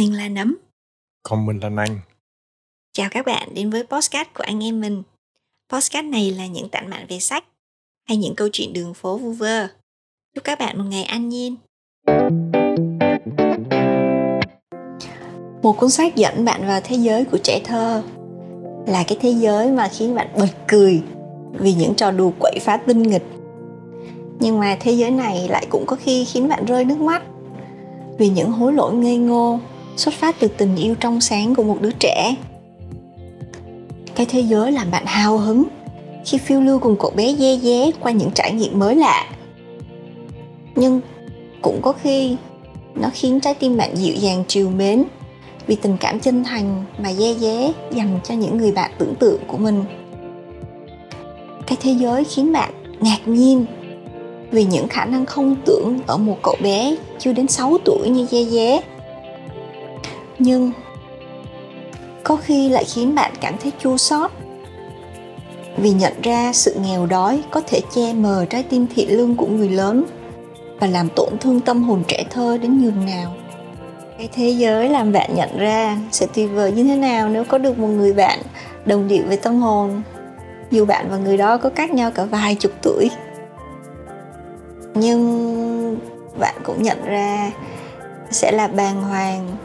Mình là Nấm. Còn mình là Năng. Chào các bạn đến với podcast của anh em mình. Podcast này là những tản mạn về sách hay những câu chuyện đường phố vu vơ. Chúc các bạn một ngày an nhiên. Một cuốn sách dẫn bạn vào thế giới của trẻ thơ là cái thế giới mà khiến bạn bật cười vì những trò đùa quậy phá tinh nghịch. Nhưng mà thế giới này lại cũng có khi khiến bạn rơi nước mắt vì những hối lỗi ngây ngô xuất phát từ tình yêu trong sáng của một đứa trẻ. Cái thế giới làm bạn hào hứng khi phiêu lưu cùng cậu bé dê dé qua những trải nghiệm mới lạ. Nhưng cũng có khi nó khiến trái tim bạn dịu dàng chiều mến vì tình cảm chân thành mà dê dé dành cho những người bạn tưởng tượng của mình. Cái thế giới khiến bạn ngạc nhiên vì những khả năng không tưởng ở một cậu bé chưa đến 6 tuổi như dê dé nhưng có khi lại khiến bạn cảm thấy chua xót. Vì nhận ra sự nghèo đói có thể che mờ trái tim thiện lương của người lớn và làm tổn thương tâm hồn trẻ thơ đến nhường nào. Cái thế giới làm bạn nhận ra sẽ tuyệt vời như thế nào nếu có được một người bạn đồng điệu về tâm hồn. Dù bạn và người đó có cách nhau cả vài chục tuổi. Nhưng bạn cũng nhận ra sẽ là bàng hoàng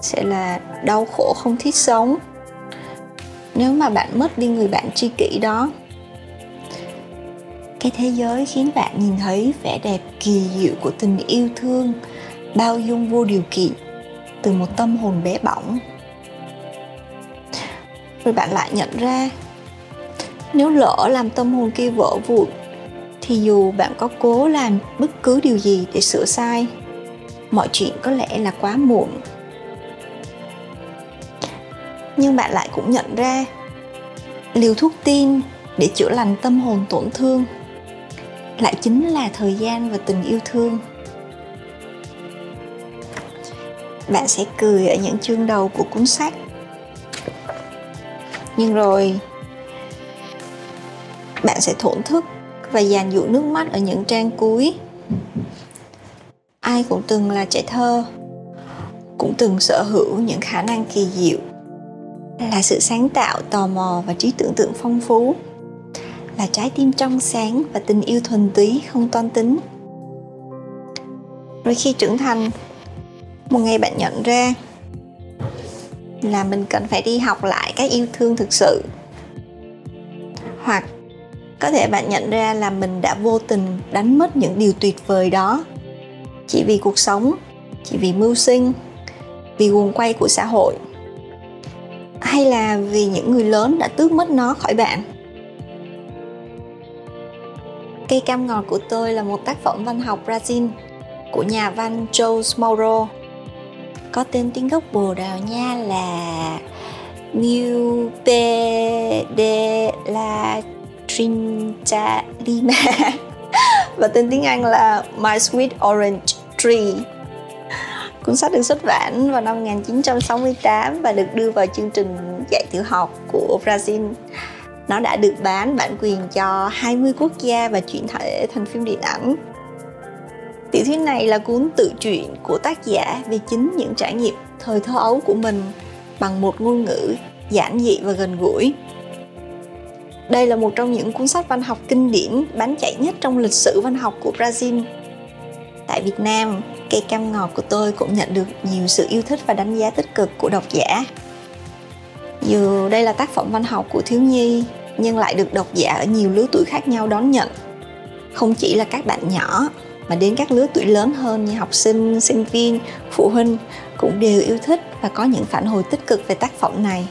sẽ là đau khổ không thiết sống. Nếu mà bạn mất đi người bạn tri kỷ đó, cái thế giới khiến bạn nhìn thấy vẻ đẹp kỳ diệu của tình yêu thương bao dung vô điều kiện từ một tâm hồn bé bỏng. Rồi bạn lại nhận ra, nếu lỡ làm tâm hồn kia vỡ vụn, thì dù bạn có cố làm bất cứ điều gì để sửa sai, mọi chuyện có lẽ là quá muộn nhưng bạn lại cũng nhận ra liều thuốc tiên để chữa lành tâm hồn tổn thương lại chính là thời gian và tình yêu thương. Bạn sẽ cười ở những chương đầu của cuốn sách. Nhưng rồi, bạn sẽ thổn thức và dàn dụ nước mắt ở những trang cuối. Ai cũng từng là trẻ thơ, cũng từng sở hữu những khả năng kỳ diệu là sự sáng tạo, tò mò và trí tưởng tượng phong phú. Là trái tim trong sáng và tình yêu thuần túy, không toan tính. Rồi khi trưởng thành, một ngày bạn nhận ra là mình cần phải đi học lại cái yêu thương thực sự. Hoặc có thể bạn nhận ra là mình đã vô tình đánh mất những điều tuyệt vời đó. Chỉ vì cuộc sống, chỉ vì mưu sinh, vì guồng quay của xã hội hay là vì những người lớn đã tước mất nó khỏi bạn? Cây cam ngọt của tôi là một tác phẩm văn học brazil của nhà văn joe mauro. Có tên tiếng gốc bồ đào nha là New de la Trincha Lima. Và tên tiếng Anh là My Sweet Orange Tree. Cuốn sách được xuất bản vào năm 1968 và được đưa vào chương trình dạy tiểu học của Brazil. Nó đã được bán bản quyền cho 20 quốc gia và chuyển thể thành phim điện ảnh. Tiểu thuyết này là cuốn tự truyện của tác giả về chính những trải nghiệm thời thơ ấu của mình bằng một ngôn ngữ giản dị và gần gũi. Đây là một trong những cuốn sách văn học kinh điển bán chạy nhất trong lịch sử văn học của Brazil. Tại Việt Nam, cây cam ngọt của tôi cũng nhận được nhiều sự yêu thích và đánh giá tích cực của độc giả. Dù đây là tác phẩm văn học của thiếu nhi, nhưng lại được độc giả ở nhiều lứa tuổi khác nhau đón nhận. Không chỉ là các bạn nhỏ, mà đến các lứa tuổi lớn hơn như học sinh, sinh viên, phụ huynh cũng đều yêu thích và có những phản hồi tích cực về tác phẩm này